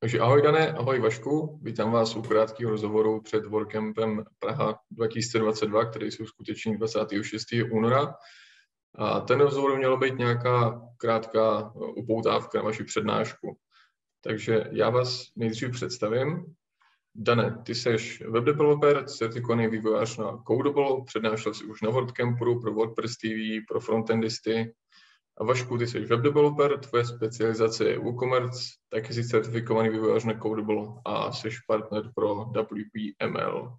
Takže ahoj Dané, ahoj Vašku, vítám vás u krátkého rozhovoru před WordCampem Praha 2022, který se uskuteční 26. února. A ten rozhovor mělo být nějaká krátká upoutávka na vaši přednášku. Takže já vás nejdřív představím. Dane, ty jsi web developer, certifikovaný vývojář na Codeable, přednášel si už na WordCampu pro WordPress TV, pro frontendisty, Vašku, ty jsi web developer, tvoje specializace je WooCommerce, taky jsi certifikovaný vývojář na Codeable a jsi partner pro WPML.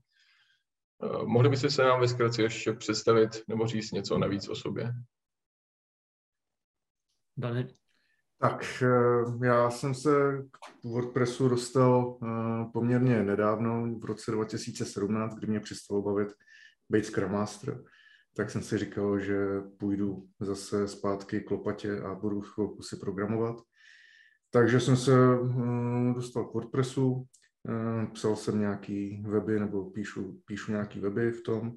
Uh, mohli byste se nám ve zkratce ještě představit nebo říct něco navíc o sobě? Dane. Tak, eh, já jsem se k WordPressu dostal eh, poměrně nedávno, v roce 2017, kdy mě přestalo bavit být Scrum Master tak jsem si říkal, že půjdu zase zpátky k lopatě a budu chvilku si programovat. Takže jsem se hm, dostal k WordPressu, hm, psal jsem nějaký weby nebo píšu, píšu nějaký weby v tom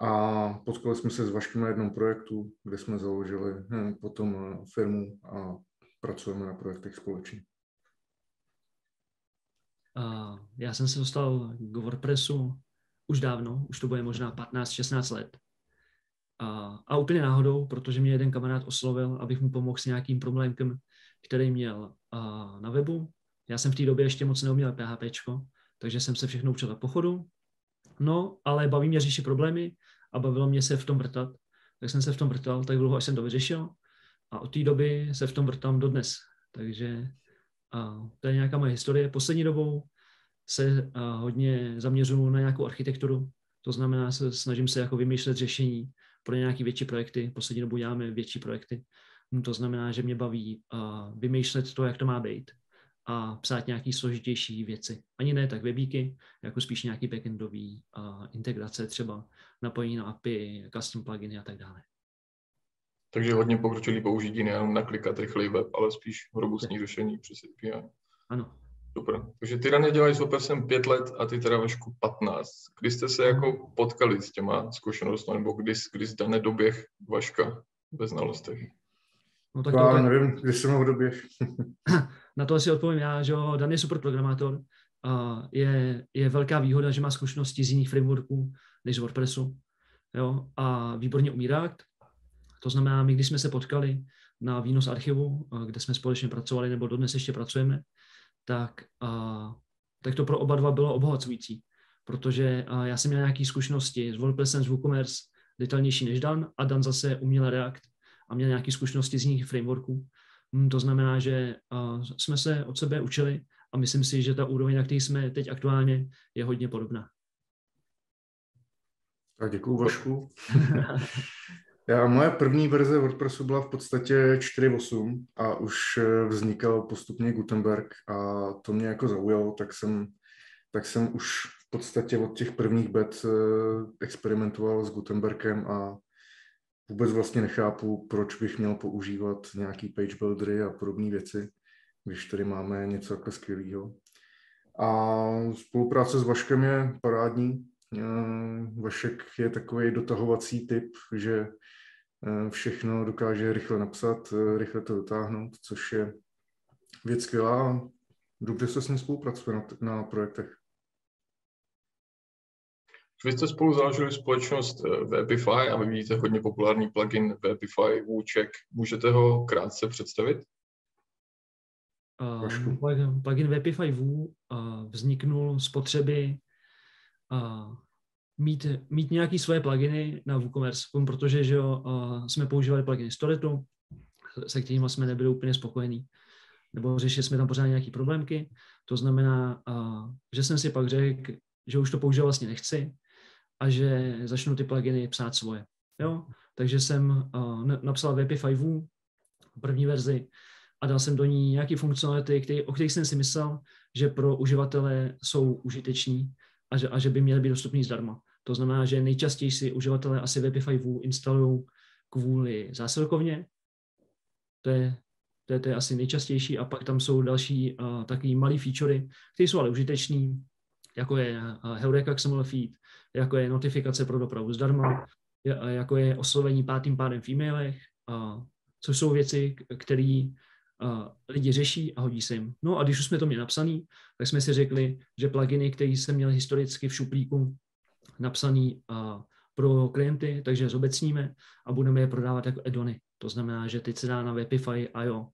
a potkali jsme se s Vaškem na jednom projektu, kde jsme založili hm, potom eh, firmu a pracujeme na projektech společně. já jsem se dostal k WordPressu už dávno, už to bude možná 15-16 let. A, a úplně náhodou, protože mě jeden kamarád oslovil, abych mu pomohl s nějakým problémkem, který měl a, na webu. Já jsem v té době ještě moc neuměl PHP, takže jsem se všechno učil na pochodu. No, ale baví mě řešit problémy a bavilo mě se v tom vrtat. Tak jsem se v tom vrtal tak dlouho, až jsem to vyřešil. A od té doby se v tom vrtám dodnes. Takže a to je nějaká moje historie. Poslední dobou se a, hodně zaměřuju na nějakou architekturu. To znamená, se, snažím se jako vymýšlet řešení, pro nějaké větší projekty. Poslední dobu děláme větší projekty. No, to znamená, že mě baví uh, vymýšlet to, jak to má být a psát nějaké složitější věci. Ani ne tak webíky, jako spíš nějaký backendový uh, integrace, třeba napojení na API, custom pluginy a tak dále. Takže hodně pokročilý použití, nejenom naklikat rychlej web, ale spíš robustní řešení přes API. Ano, Super. Takže ty Daně dělají s Opersem pět let a ty teda Vašku 15. Kdy jste se jako potkali s těma zkušenostmi, nebo kdy, kdy Dane doběh Vaška ve znalostech? No tak já to, nevím, kdy jsem ho doběh. na to asi odpovím já, že Dan je super programátor. A je, je velká výhoda, že má zkušenosti z jiných frameworků než z WordPressu. Jo? A výborně umí React. To znamená, my když jsme se potkali na výnos archivu, kde jsme společně pracovali, nebo dodnes ještě pracujeme, tak, uh, tak to pro oba dva bylo obohacující, protože uh, já jsem měl nějaké zkušenosti s WordPressem, s WooCommerce, detailnější než Dan a Dan zase uměl React a měl nějaké zkušenosti z jiných frameworků. Hmm, to znamená, že uh, jsme se od sebe učili a myslím si, že ta úroveň, na které jsme teď aktuálně, je hodně podobná. Tak děkuju, Vašku. Já, moje první verze WordPressu byla v podstatě 4.8 a už eh, vznikal postupně Gutenberg a to mě jako zaujalo, tak jsem, tak jsem už v podstatě od těch prvních bet eh, experimentoval s Gutenbergem a vůbec vlastně nechápu, proč bych měl používat nějaký page buildery a podobné věci, když tady máme něco takhle skvělého. A spolupráce s Vaškem je parádní. Vašek je takový dotahovací typ, že Eh, všechno dokáže rychle napsat, eh, rychle to dotáhnout, což je věc skvělá. Dobře se s ním spolupracuje na, na projektech. Vy jste spolu založili společnost eh, Webify a vy vidíte hodně populární plugin Webify Woocheck. Můžete ho krátce představit? Uh, plugin Webify Woo uh, vzniknul z potřeby mít, mít nějaký svoje pluginy na WooCommerce, protože že jo, jsme používali pluginy Storetu, se kterými jsme nebyli úplně spokojení, nebo řešili jsme tam pořád nějaké problémky. To znamená, že jsem si pak řekl, že už to používat vlastně nechci a že začnu ty pluginy psát svoje. Jo? Takže jsem napsal Webify Woo, první verzi, a dal jsem do ní nějaké funkcionality, který, o kterých jsem si myslel, že pro uživatele jsou užiteční a že, a že by měly být dostupný zdarma. To znamená, že nejčastěji si uživatelé asi Webify Vue instalují kvůli zásilkovně. To je, to je, to je asi nejčastější a pak tam jsou další uh, takový malý featurey, které jsou ale užitečný, jako je uh, Heureka XML feed, jako je notifikace pro dopravu zdarma, jako je oslovení pátým pádem v e-mailech, uh, což jsou věci, které lidi řeší a hodí se jim. No a když už jsme to měli napsaný, tak jsme si řekli, že pluginy, které jsem měl historicky v šuplíku napsaný pro klienty, takže zobecníme a budeme je prodávat jako edony. To znamená, že teď se dá na Webify jo,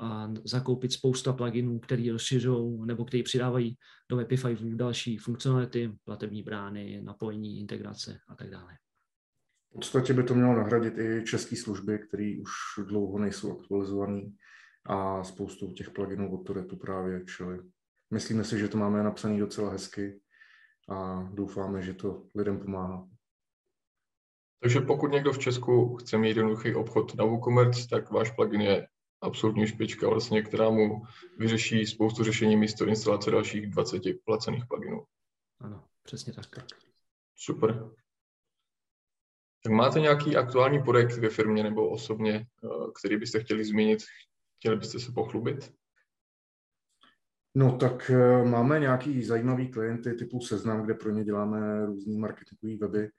a zakoupit spousta pluginů, které rozšiřují nebo které přidávají do Webify další funkcionality, platební brány, napojení, integrace a tak dále. V podstatě by to mělo nahradit i české služby, které už dlouho nejsou aktualizované a spoustu těch pluginů od Toretu právě, čili myslíme si, že to máme napsané docela hezky a doufáme, že to lidem pomáhá. Takže pokud někdo v Česku chce mít jednoduchý obchod na WooCommerce, tak váš plugin je absolutní špička, vlastně, která mu vyřeší spoustu řešení místo instalace dalších 20 placených pluginů. Ano, přesně tak. Super. Tak máte nějaký aktuální projekt ve firmě nebo osobně, eh, který byste chtěli zmínit? Chtěli byste se pochlubit? No tak eh, máme nějaký zajímavý klienty typu Seznam, kde pro ně děláme různý marketingové weby,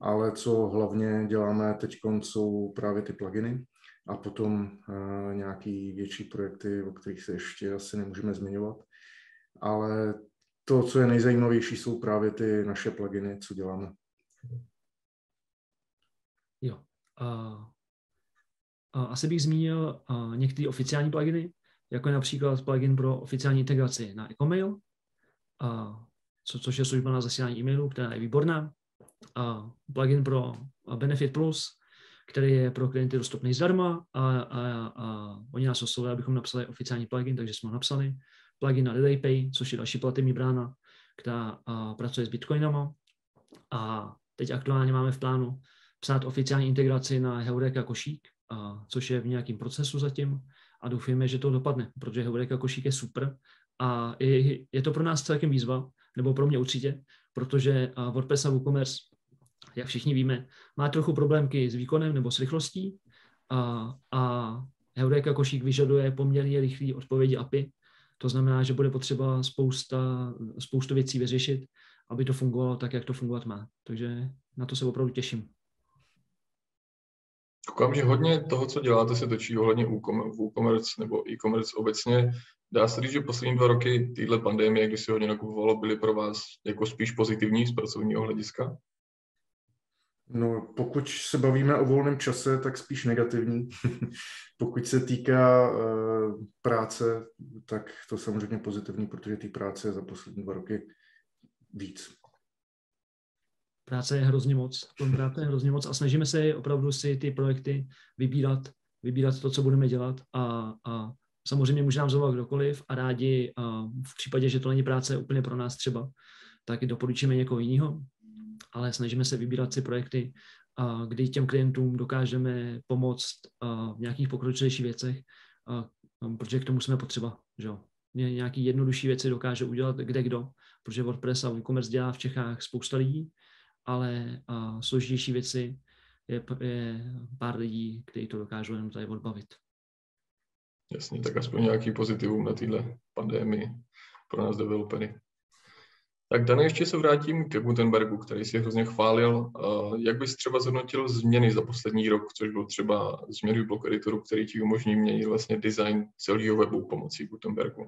ale co hlavně děláme teď, jsou právě ty pluginy a potom uh, nějaký větší projekty, o kterých se ještě asi nemůžeme zmiňovat. Ale to, co je nejzajímavější, jsou právě ty naše pluginy, co děláme. Jo. Uh, asi bych zmínil některé oficiální pluginy, jako je například plugin pro oficiální integraci na Ecomail, co, což je služba na zasílání e-mailů, která je výborná. Uh, plugin pro Benefit Plus, který je pro klienty dostupný zdarma a, a, a oni nás oslovili, abychom napsali oficiální plugin, takže jsme ho napsali. Plugin na DelayPay, což je další platební brána, která a, pracuje s bitcoinama. A teď aktuálně máme v plánu psát oficiální integraci na Heureka košík, což je v nějakém procesu zatím a doufujeme, že to dopadne, protože Heureka košík je super a je, je to pro nás celkem výzva, nebo pro mě určitě, protože WordPress a WooCommerce jak všichni víme, má trochu problémky s výkonem nebo s rychlostí a, a Heureka košík vyžaduje poměrně rychlé odpovědi API. To znamená, že bude potřeba spousta, spoustu věcí vyřešit, aby to fungovalo tak, jak to fungovat má. Takže na to se opravdu těším. Koukám, že hodně toho, co děláte, se točí ohledně WooCommerce nebo e-commerce obecně. Dá se říct, že poslední dva roky téhle pandemie, kdy si hodně nakupovalo, byly pro vás jako spíš pozitivní z pracovního hlediska? No, pokud se bavíme o volném čase, tak spíš negativní. pokud se týká uh, práce, tak to samozřejmě pozitivní, protože té práce za poslední dva roky víc. Práce je hrozně moc, práce je hrozně moc a snažíme se opravdu si ty projekty vybírat, vybírat to, co budeme dělat a, a samozřejmě může nám zavolat kdokoliv a rádi a v případě, že to není práce úplně pro nás třeba, tak doporučíme někoho jiného, ale snažíme se vybírat si projekty, kdy těm klientům dokážeme pomoct v nějakých pokročilejších věcech, protože k tomu jsme potřeba. Že? Nějaký jednodušší věci dokáže udělat kde kdo, protože WordPress a e-commerce dělá v Čechách spousta lidí, ale složitější věci je, je pár lidí, kteří to dokážou jenom tady odbavit. Jasně, tak aspoň nějaký pozitivum na téhle pandemii pro nás developery. Tak Dane, ještě se vrátím ke Gutenbergu, který si hrozně chválil. Jak bys třeba zhodnotil změny za poslední rok, což byl třeba změny blok editoru, který ti umožní měnit vlastně design celého webu pomocí Gutenbergu?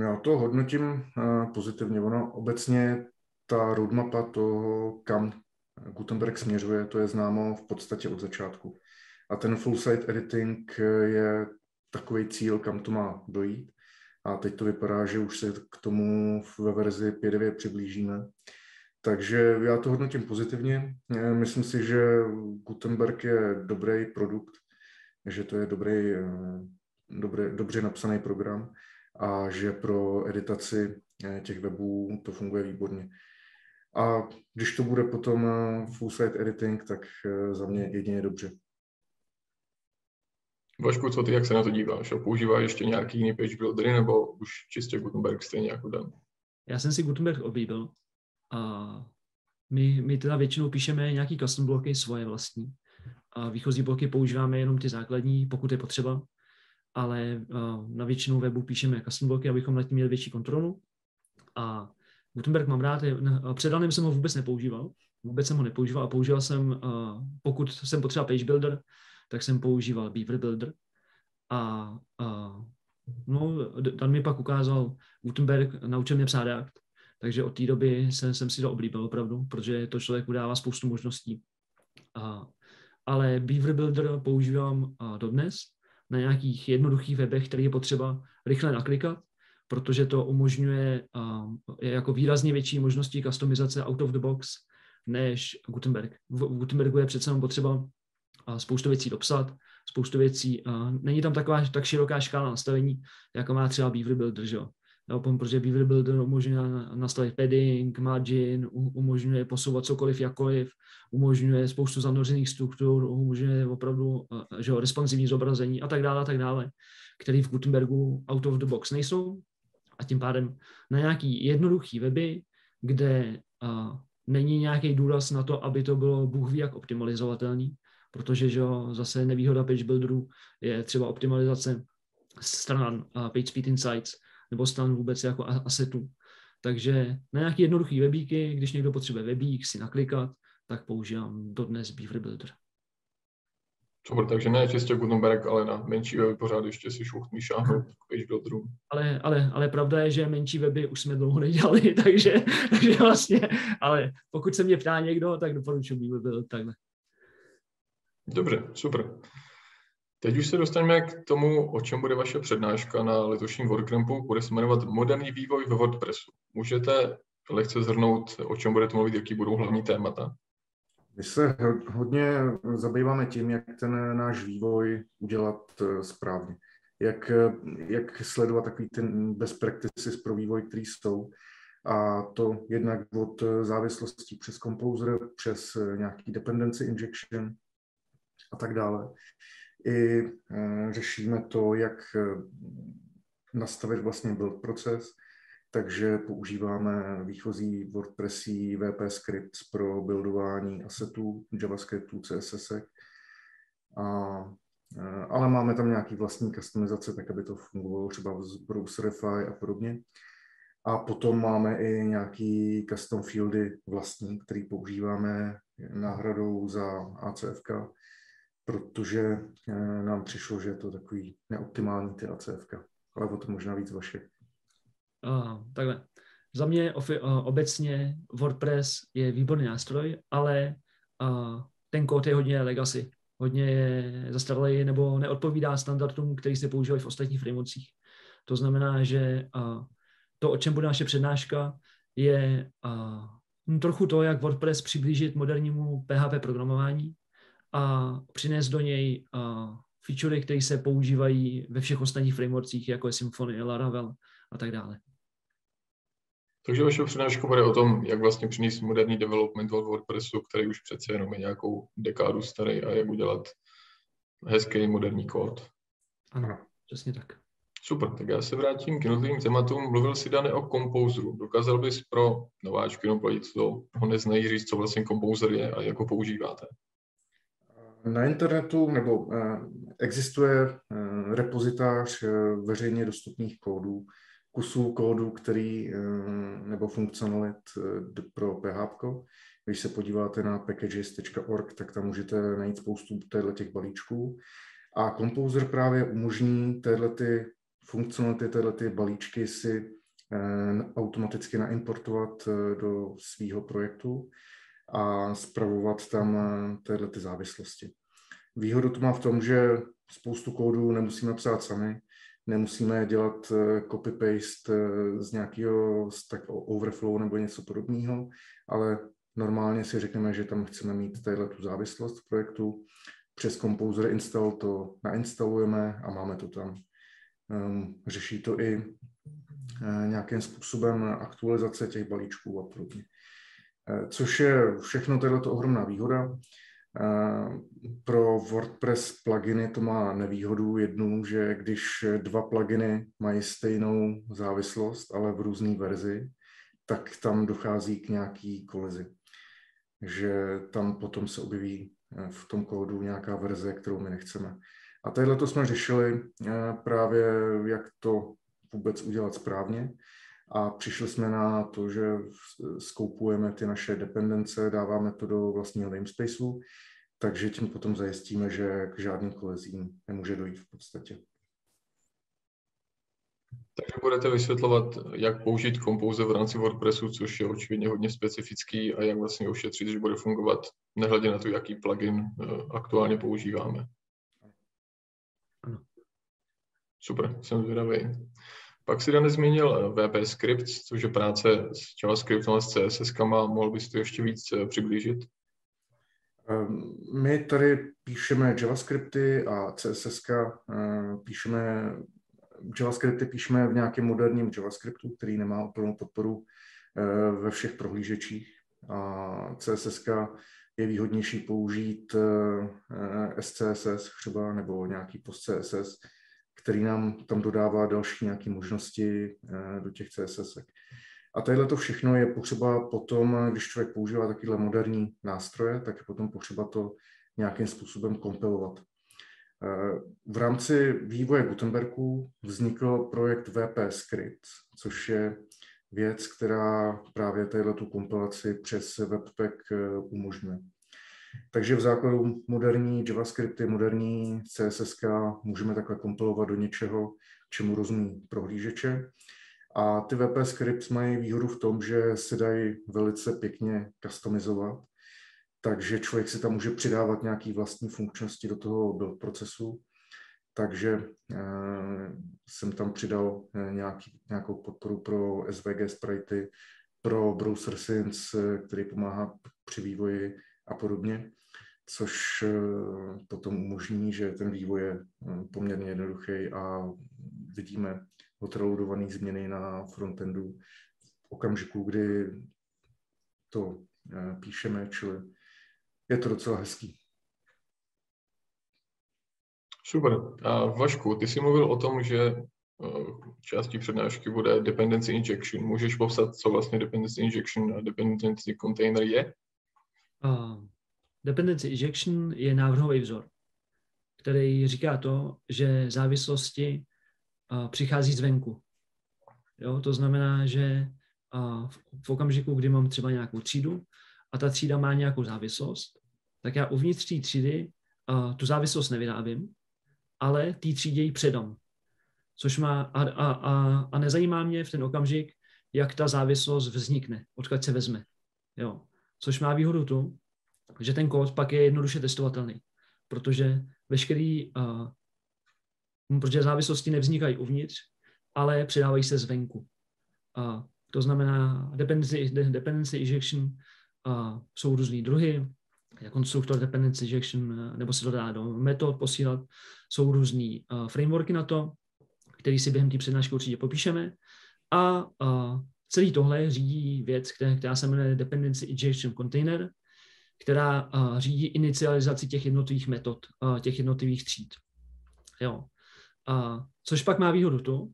Já to hodnotím eh, pozitivně. Ono obecně ta roadmapa toho, kam Gutenberg směřuje, to je známo v podstatě od začátku. A ten full site editing je takový cíl, kam to má dojít a teď to vypadá, že už se k tomu ve verzi 5.9 přiblížíme. Takže já to hodnotím pozitivně. Myslím si, že Gutenberg je dobrý produkt, že to je dobrý, dobrý, dobře napsaný program a že pro editaci těch webů to funguje výborně. A když to bude potom full site editing, tak za mě jedině dobře. Vašku, co ty, jak se na to díváš? Používáš ještě nějaký jiný page buildery nebo už čistě Gutenberg stejně jako Dan? Já jsem si Gutenberg oblíbil a my, my teda většinou píšeme nějaký custom bloky svoje vlastní. A výchozí bloky používáme jenom ty základní, pokud je potřeba, ale na většinu webu píšeme custom bloky, abychom nad tím měli větší kontrolu. A Gutenberg mám rád, předanem jsem ho vůbec nepoužíval, vůbec jsem ho nepoužíval a používal jsem, pokud jsem potřeboval page builder, tak jsem používal Beaver Builder. A, a no, Dan mi pak ukázal, Gutenberg naučil mě psát React, takže od té doby jsem, jsem si to oblíbil opravdu, protože to člověku dává spoustu možností. A, ale Beaver Builder používám a, dodnes na nějakých jednoduchých webech, které je potřeba rychle naklikat, protože to umožňuje a, je jako výrazně větší možnosti customizace out of the box než Gutenberg. V Gutenbergu je přece jenom potřeba a, spoustu věcí dopsat, spoustu věcí. A, není tam taková tak široká škála nastavení, jako má třeba Beaver Builder, že jo protože Beaver Builder umožňuje nastavit padding, margin, umožňuje posouvat cokoliv jakoliv, umožňuje spoustu zanořených struktur, umožňuje opravdu eh, že jo, responsivní zobrazení a tak dále, a tak dále, které v Gutenbergu out of the box nejsou. A tím pádem na nějaký jednoduchý weby, kde a, není nějaký důraz na to, aby to bylo bůh ví jak optimalizovatelný, protože že zase nevýhoda page builderů je třeba optimalizace stran Page Speed Insights, nebo stan vůbec jako asetu. Takže na nějaké jednoduché webíky, když někdo potřebuje webík si naklikat, tak používám dodnes Beaver Builder. Super, takže ne čistě Gutenberg, ale na menší weby pořád ještě si šuchtný šáhnout k page builderům. Ale, ale, ale pravda je, že menší weby už jsme dlouho nedělali, takže, takže vlastně, ale pokud se mě ptá někdo, tak doporučuji Beaver Builder takhle. Dobře, super. Teď už se dostaneme k tomu, o čem bude vaše přednáška na letošním WordCampu. Bude se jmenovat Moderní vývoj ve WordPressu. Můžete lehce zhrnout, o čem budete mluvit, jaký budou hlavní témata? My se hodně zabýváme tím, jak ten náš vývoj udělat eh, správně. Jak, eh, jak sledovat takový ten best practices pro vývoj, který jsou. A to jednak od závislostí přes Composer, přes nějaký dependency injection a tak dále i eh, řešíme to, jak eh, nastavit vlastně build proces, takže používáme výchozí WordPressí VP Scripts pro buildování assetů, JavaScriptů, CSS. A, eh, ale máme tam nějaký vlastní customizace, tak aby to fungovalo třeba v Browserify a podobně. A potom máme i nějaký custom fieldy vlastní, který používáme náhradou za ACFK protože eh, nám přišlo, že je to takový neoptimální ty ACF. Ale o tom možná víc vaše. Uh, takhle. Za mě ofi, uh, obecně WordPress je výborný nástroj, ale uh, ten kód je hodně legacy, hodně je zastaralý nebo neodpovídá standardům, který se používají v ostatních frameworkcích. To znamená, že uh, to, o čem bude naše přednáška, je uh, trochu to, jak WordPress přiblížit modernímu PHP programování, a přinést do něj uh, featurey, které se používají ve všech ostatních frameworkcích, jako je Symfony, Laravel a tak dále. Takže vaše přednáška bude o tom, jak vlastně přinést moderní development od WordPressu, který už přece jenom je nějakou dekádu starý a jak udělat hezký moderní kód. Ano, přesně tak. Super, tak já se vrátím k jednotlivým tématům. Mluvil si, Dane, o Composeru. Dokázal bys pro nováčky, jenom pro co ho neznají, říct, co vlastně Composer je a jak ho používáte? Na internetu nebo eh, existuje eh, repozitář eh, veřejně dostupných kódů, kusů kódu, který nebo funkcionalit pro PHP. Když se podíváte na packages.org, tak tam můžete najít spoustu těch balíčků. A Composer právě umožní tyhle ty funkcionality, tyhle ty balíčky si automaticky naimportovat do svého projektu a spravovat tam eh, tyhle ty závislosti. Výhodu to má v tom, že spoustu kódů nemusíme psát sami, nemusíme dělat eh, copy-paste eh, z nějakého Stack Overflow nebo něco podobného, ale normálně si řekneme, že tam chceme mít tadyhle tu závislost v projektu. Přes Composer install to nainstalujeme a máme to tam. Um, řeší to i nějakým způsobem aktualizace těch balíčků a podobně. Eh, což je všechno to ohromná výhoda. Eh, pro WordPress pluginy to má nevýhodu jednu, že když dva pluginy mají stejnou závislost, ale v různé verzi, tak tam dochází k nějaký kolizi. Že tam potom se objeví eh, v tom kódu nějaká verze, kterou my nechceme. A tohle to jsme řešili právě, jak to vůbec udělat správně a přišli jsme na to, že skoupujeme ty naše dependence, dáváme to do vlastního namespaceu, takže tím potom zajistíme, že k žádným kolezím nemůže dojít v podstatě. Takže budete vysvětlovat, jak použít Compose v rámci WordPressu, což je očividně hodně specifický a jak vlastně ošetřit, že bude fungovat, nehledě na to, jaký plugin eh, aktuálně používáme. Ano. Super, jsem zvědavý. Pak si Dane zmínil eh, VP Scripts, což je práce s JavaScriptem a s CSS. Mohl bys to ještě víc eh, přiblížit? Ehm, my tady píšeme JavaScripty a CSS, píšeme JavaScripty píšeme v nějakém moderním JavaScriptu, který nemá úplnou podporu eh, ve všech prohlížečích. A CSS je výhodnější použít eh, SCSS třeba nebo nějaký post CSS, který nám tam dodává další nějaké možnosti eh, do těch CSS. A tadyhle to všechno je potřeba potom, když člověk používá takovéhle moderní nástroje, tak je potom potřeba to nějakým způsobem kompilovat. V rámci vývoje Gutenbergu vznikl projekt VP Script, což je věc, která právě tato tu kompilaci přes Webpack eh, umožňuje. Takže v základu moderní JavaScripty, moderní CSS můžeme takhle kompilovat do něčeho, čemu rozumí prohlížeče. A ty VP Scripts mají výhodu v tom, že se dají velice pěkně customizovat takže člověk si tam může přidávat nějaké vlastní funkčnosti do toho build procesu. Takže eh, jsem tam přidal eh, nějaký, nějakou podporu pro SVG sprite, pro browser Synth, eh, který pomáhá při vývoji a podobně, což potom umožní, že ten vývoj je poměrně jednoduchý a vidíme odreloadované změny na frontendu v okamžiku, kdy to píšeme, čili je to docela hezký. Super. A Vašku, ty jsi mluvil o tom, že eh, částí přednášky bude dependency injection. Můžeš popsat, co vlastně dependency injection a dependency container je? Uh, dependency injection je návrhový vzor, který říká to, že závislosti uh, přichází zvenku. Jo, to znamená, že uh, v, v okamžiku, kdy mám třeba nějakou třídu a ta třída má nějakou závislost, tak já uvnitř té třídy uh, tu závislost nevyrábím, ale té třídě ji předám. Což má, a, a, a, a nezajímá mě v ten okamžik, jak ta závislost vznikne, odkud se vezme. Jo. Což má výhodu tu, že ten kód pak je jednoduše testovatelný, protože veškerý, uh, protože závislosti nevznikají uvnitř, ale předávají se zvenku. Uh, to znamená dependency, dependency injection uh, jsou různý druhy, konstruktor dependency injection, eh, nebo se to dá do metod posílat. Jsou různý uh, frameworky na to, který si během té přednášky určitě popíšeme. A uh, celý tohle řídí věc, která, která se jmenuje Dependency Injection Container, která uh, řídí inicializaci těch jednotlivých metod, uh, těch jednotlivých tříd. Jo. Uh, což pak má výhodu tu,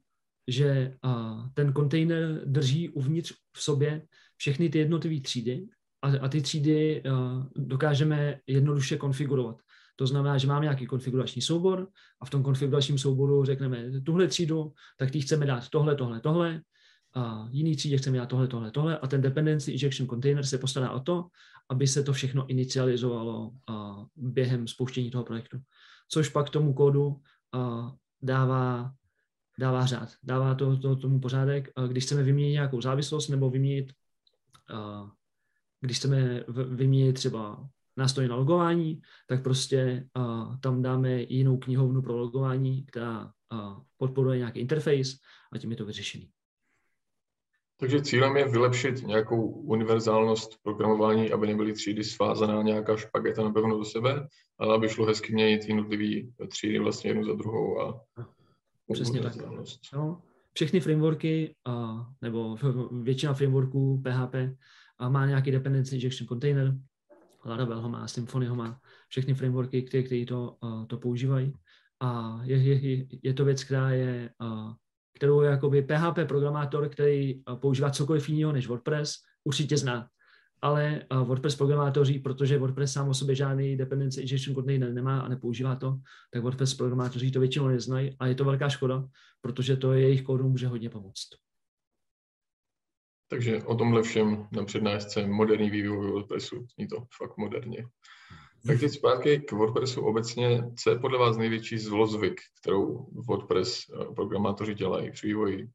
že uh, ten kontejner drží uvnitř v sobě všechny ty jednotlivé třídy a, a ty třídy uh, dokážeme jednoduše konfigurovat. To znamená, že máme nějaký konfigurační soubor a v tom konfiguračním souboru řekneme tuhle třídu, tak ty chceme dát tohle, tohle, tohle, a jiný třídě chceme dát tohle, tohle, tohle a ten dependency injection container se postará o to, aby se to všechno inicializovalo uh, během spouštění toho projektu. Což pak tomu kódu uh, dává, dává řád, dává to, to, tomu pořádek. Uh, když chceme vyměnit nějakou závislost nebo vyměnit uh, když chceme vyměnit třeba nástroj na logování, tak prostě uh, tam dáme jinou knihovnu pro logování, která uh, podporuje nějaký interface a tím je to vyřešený. Takže cílem je vylepšit nějakou univerzálnost programování, aby nebyly třídy svázaná nějaká špageta napevno do sebe, ale aby šlo hezky měnit jednotlivý třídy vlastně jednu za druhou a Přesně tak. No, všechny frameworky, uh, nebo většina frameworků PHP a má nějaký dependency injection container, Laravel ho má, Symfony ho má, všechny frameworky, které, to, to používají. A je, je, je to věc, která je, uh, kterou jakoby PHP programátor, který uh, používá cokoliv jiného než WordPress, určitě zná. Ale uh, WordPress programátoři, protože WordPress sám o sobě žádný dependency injection container nemá a nepoužívá to, tak WordPress programátoři to většinou neznají a je to velká škoda, protože to jejich kódu může hodně pomoct. Takže o tomhle všem na přednášce moderní vývoj WordPressu. Zní to fakt moderně. Tak teď zpátky k WordPressu obecně. Co je podle vás největší zlozvyk, kterou WordPress eh, programátoři dělají při vývoji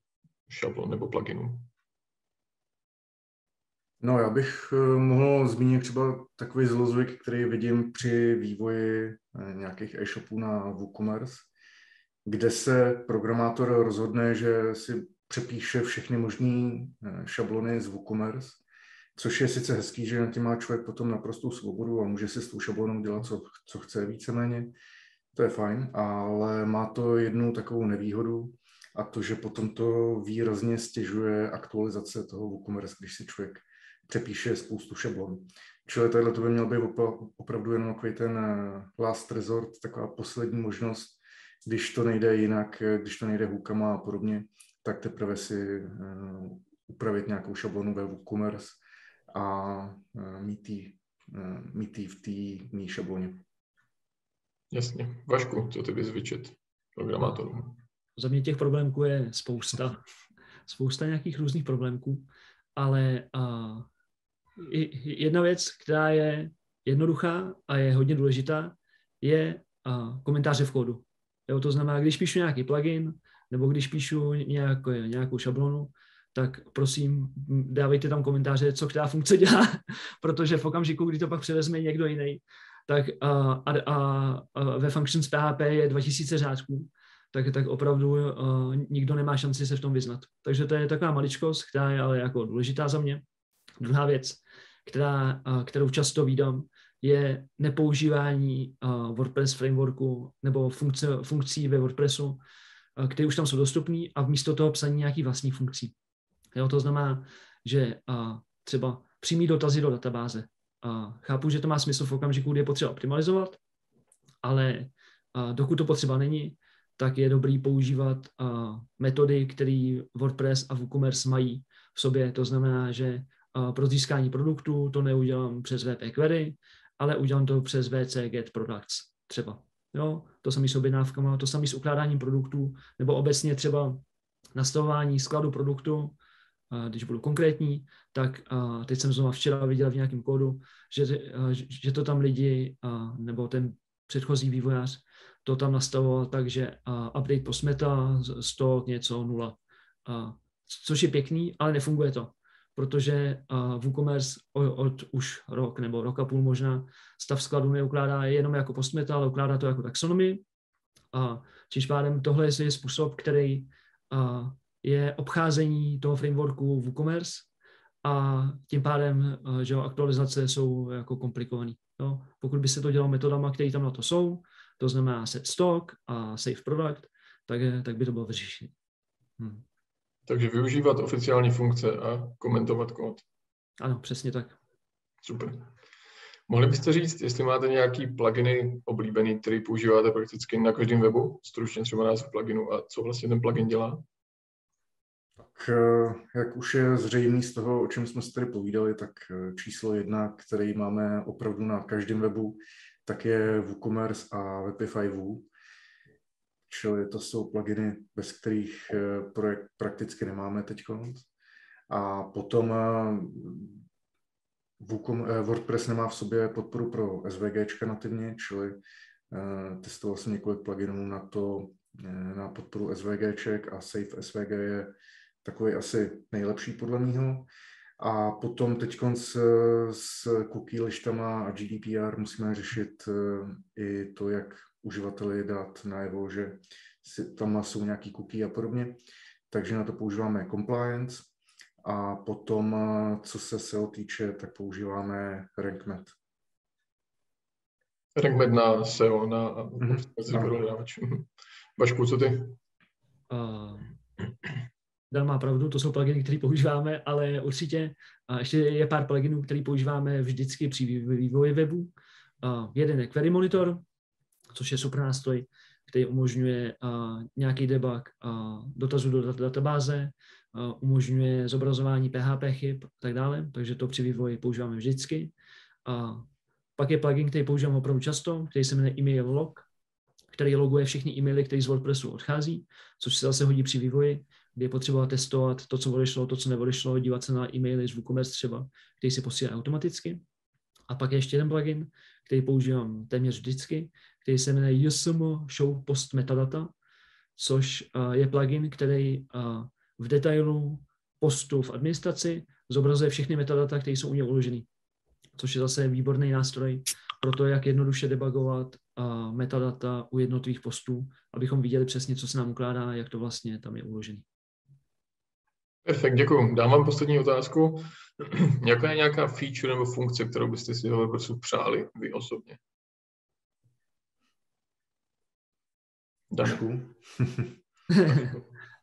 šablon nebo pluginu? No, já bych eh, mohl zmínit třeba takový zlozvyk, který vidím při vývoji eh, nějakých e-shopů na WooCommerce, kde se programátor rozhodne, že si přepíše všechny možné šablony z WooCommerce což je sice hezký, že na tím má člověk potom naprostou svobodu a může si s tou šablonou dělat, co, co chce víceméně. To je fajn, ale má to jednu takovou nevýhodu a to, že potom to výrazně stěžuje aktualizace toho WooCommerce, když si člověk přepíše spoustu šablon. Čili tohle to by měl být opravdu jenom takový ten eh, last resort, taková poslední možnost, když to nejde jinak, když to nejde hůkama a podobně, tak teprve si uh, upravit nějakou šablonu ve WooCommerce a mít ji, mít v té mý šabloně. Jasně. Vašku, co ty bys vyčet programátorům? Za mě těch problémů je spousta. Spousta nějakých různých problémů, ale uh, jedna věc, která je jednoduchá a je hodně důležitá, je uh, komentáře v kódu. Jo, to znamená, když píšu nějaký plugin, nebo když píšu nějakou, nějakou šablonu, tak prosím dávejte tam komentáře, co která funkce dělá, protože v okamžiku, kdy to pak převezme někdo jiný, tak a, a, a, ve Functions PHP je 2000 řádků, tak, tak opravdu uh, nikdo nemá šanci se v tom vyznat. Takže to je taková maličkost, která je ale jako důležitá za mě. Druhá věc, která, uh, kterou často vídám, je nepoužívání uh, WordPress frameworku nebo funkce, funkcí ve WordPressu, uh, které už tam jsou dostupné a místo toho psaní nějakých vlastních funkcí. Jo, to znamená, že a, třeba přímý dotazy do databáze. A chápu, že to má smysl v okamžiku, kdy je potřeba optimalizovat, ale a, dokud to potřeba není, tak je dobrý používat a, metody, které WordPress a WooCommerce mají v sobě. To znamená, že a, pro získání produktu to neudělám přes WP Query, ale udělám to přes VC Get Products třeba. Jo, to samé s objednávkama, to samé s ukládáním produktů, nebo obecně třeba nastavování skladu produktu, když budu konkrétní, tak teď jsem znovu včera viděl v nějakém kódu, že, že to tam lidi, nebo ten předchozí vývojář, to tam nastavoval tak, že update posmeta, stok, něco, nula. Což je pěkný, ale nefunguje to, protože WooCommerce od už rok nebo rok a půl možná stav skladu neukládá jenom jako postmeta, ale ukládá to jako taxonomii. A čímž pádem tohle je způsob, který je obcházení toho frameworku WooCommerce a tím pádem, eh, že jo, aktualizace jsou jako komplikované. Jo. Pokud by se to dělalo metodama, které tam na to jsou, to znamená set stock a save product, tak, tak by to bylo vyřešené. Hmm. Takže využívat oficiální funkce a komentovat kód. Ano, přesně tak. Super. Mohli byste říct, jestli máte nějaký pluginy oblíbený, který používáte prakticky na každém webu, stručně třeba název pluginu a co vlastně ten plugin dělá? Eh, jak už je zřejmé z toho, o čem jsme si tady povídali, tak eh, číslo jedna, který máme opravdu na každém webu, tak je WooCommerce a Webify Woo. Čili to jsou pluginy, bez kterých eh, projekt prakticky nemáme teď. A potom WordPress nemá v sobě podporu pro SVG nativně, čili testoval jsem několik pluginů na to, na podporu SVG a Safe SVG je takový asi nejlepší podle mého. A potom teď s, s cookie lištama a GDPR musíme řešit eh, i to, jak uživateli dát najevo, že si, tam jsou nějaký cookie a podobně. Takže na to používáme compliance. A potom, eh, co se SEO týče, tak používáme RankMed. RankMed na SEO, na mm-hmm. Vašku, co ty? Uh, Dan má pravdu, to jsou pluginy, které používáme, ale určitě a ještě je pár pluginů, které používáme vždycky při vývoji webu. A jeden je Query Monitor, což je super nástroj, který umožňuje a, nějaký debug a, dotazu do databáze, a, umožňuje zobrazování PHP chyb a tak dále, takže to při vývoji používáme vždycky. A pak je plugin, který používám opravdu často, který se jmenuje Email Log, který loguje všechny e-maily, které z WordPressu odchází, což se zase hodí při vývoji kdy je potřeba testovat to, co odešlo, to, co neodešlo, dívat se na e-maily z WooCommerce třeba, který si posílá automaticky. A pak je ještě jeden plugin, který používám téměř vždycky, který se jmenuje JSM Show Post Metadata, což je plugin, který v detailu postu v administraci zobrazuje všechny metadata, které jsou u něj uloženy, což je zase výborný nástroj pro to, jak jednoduše debugovat metadata u jednotlivých postů, abychom viděli přesně, co se nám ukládá, jak to vlastně tam je uložený. Perfekt, děkuji. Dám vám poslední otázku. Jaká je nějaká feature nebo funkce, kterou byste si do WordPressu přáli vy osobně? Dašku.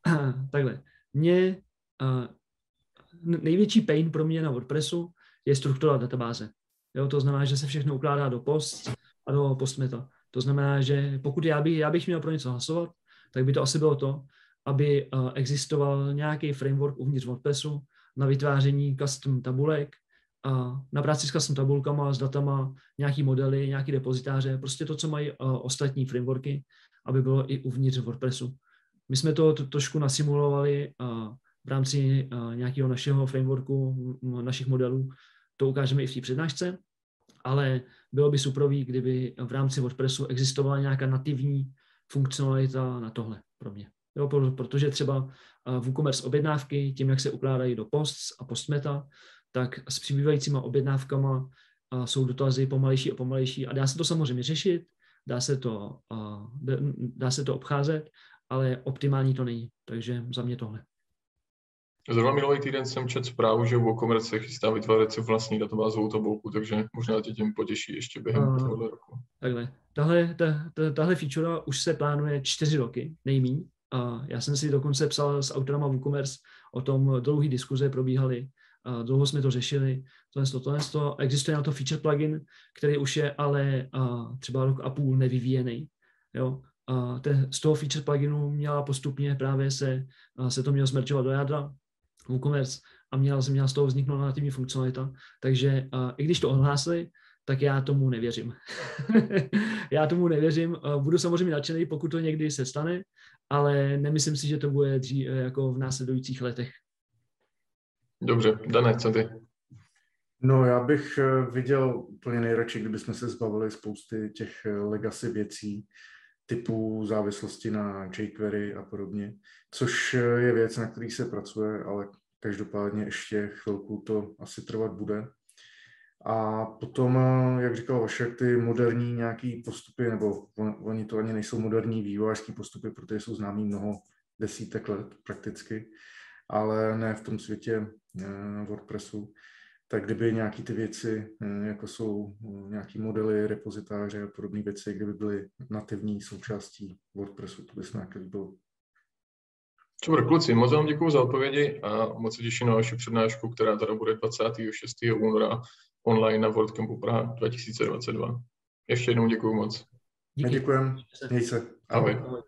Takhle. Mě uh, největší pain pro mě na WordPressu je struktura databáze. Jo, to znamená, že se všechno ukládá do post a do postmeta. To znamená, že pokud já bych, já bych měl pro něco hlasovat, tak by to asi bylo to, aby uh, existoval nějaký framework uvnitř WordPressu na vytváření custom tabulek, a na práci s custom tabulkama, s datama, nějaký modely, nějaký depozitáře, prostě to, co mají uh, ostatní frameworky, aby bylo i uvnitř WordPressu. My jsme to, trošku nasimulovali uh, v rámci nějakého našeho frameworku, našich modelů. To ukážeme i v té přednášce, ale bylo by super, kdyby v rámci WordPressu existovala nějaká nativní funkcionalita na tohle pro mě. Jo, protože třeba WooCommerce objednávky, tím, jak se ukládají do posts a postmeta, tak s přibývajícíma objednávkama jsou dotazy pomalejší a pomalejší a dá se to samozřejmě řešit, dá se to, dá se to obcházet, ale optimální to není. Takže za mě tohle. Zrovna minulý týden jsem četl zprávu, že WooCommerce se chystá vytvářet si vlastní databázovou tabulku, takže možná tě tím potěší ještě během uh, tohoto roku. Takhle. Tahle, ta, ta, tahle feature už se plánuje čtyři roky, nejmíň. Já jsem si dokonce psal s autorama WooCommerce o tom dlouhé diskuze probíhaly. Dlouho jsme to řešili. Tohle, to, tohle, to. Existuje na to feature plugin, který už je ale třeba rok a půl nevyvíjený. Jo? A te, z toho feature pluginu měla postupně právě se, se to mělo zmerčovat do jádra WooCommerce a měla, měla z toho vzniknout nativní funkcionalita. Takže a, i když to ohlásili, tak já tomu nevěřím. já tomu nevěřím. Budu samozřejmě nadšený, pokud to někdy se stane, ale nemyslím si, že to bude dří, jako v následujících letech. Dobře, Dané, co ty? No, já bych eh, viděl úplně nejradši, kdybychom se zbavili spousty těch eh, legacy věcí, typu závislosti na jQuery a podobně, což eh, je věc, na který se pracuje, ale každopádně ještě chvilku to asi trvat bude. A potom, eh, jak říkal Vašek, ty moderní nějaký postupy, nebo on, oni to ani nejsou moderní vývojářské postupy, protože jsou známí mnoho desítek let prakticky, ale ne v tom světě eh, WordPressu. Tak kdyby nějaký ty věci, eh, jako jsou nějaký modely, repozitáře a podobné věci, kdyby byly nativní součástí WordPressu, to by se nějaké líbilo. Super, kluci, moc vám děkuji za odpovědi a moc se těším na vaši přednášku, která tady bude 26. února online na WordCampu Praha 2022. Ještě jednou děkuji moc. Díky. Děkujeme. Měj se. Ahoj. Ahoj.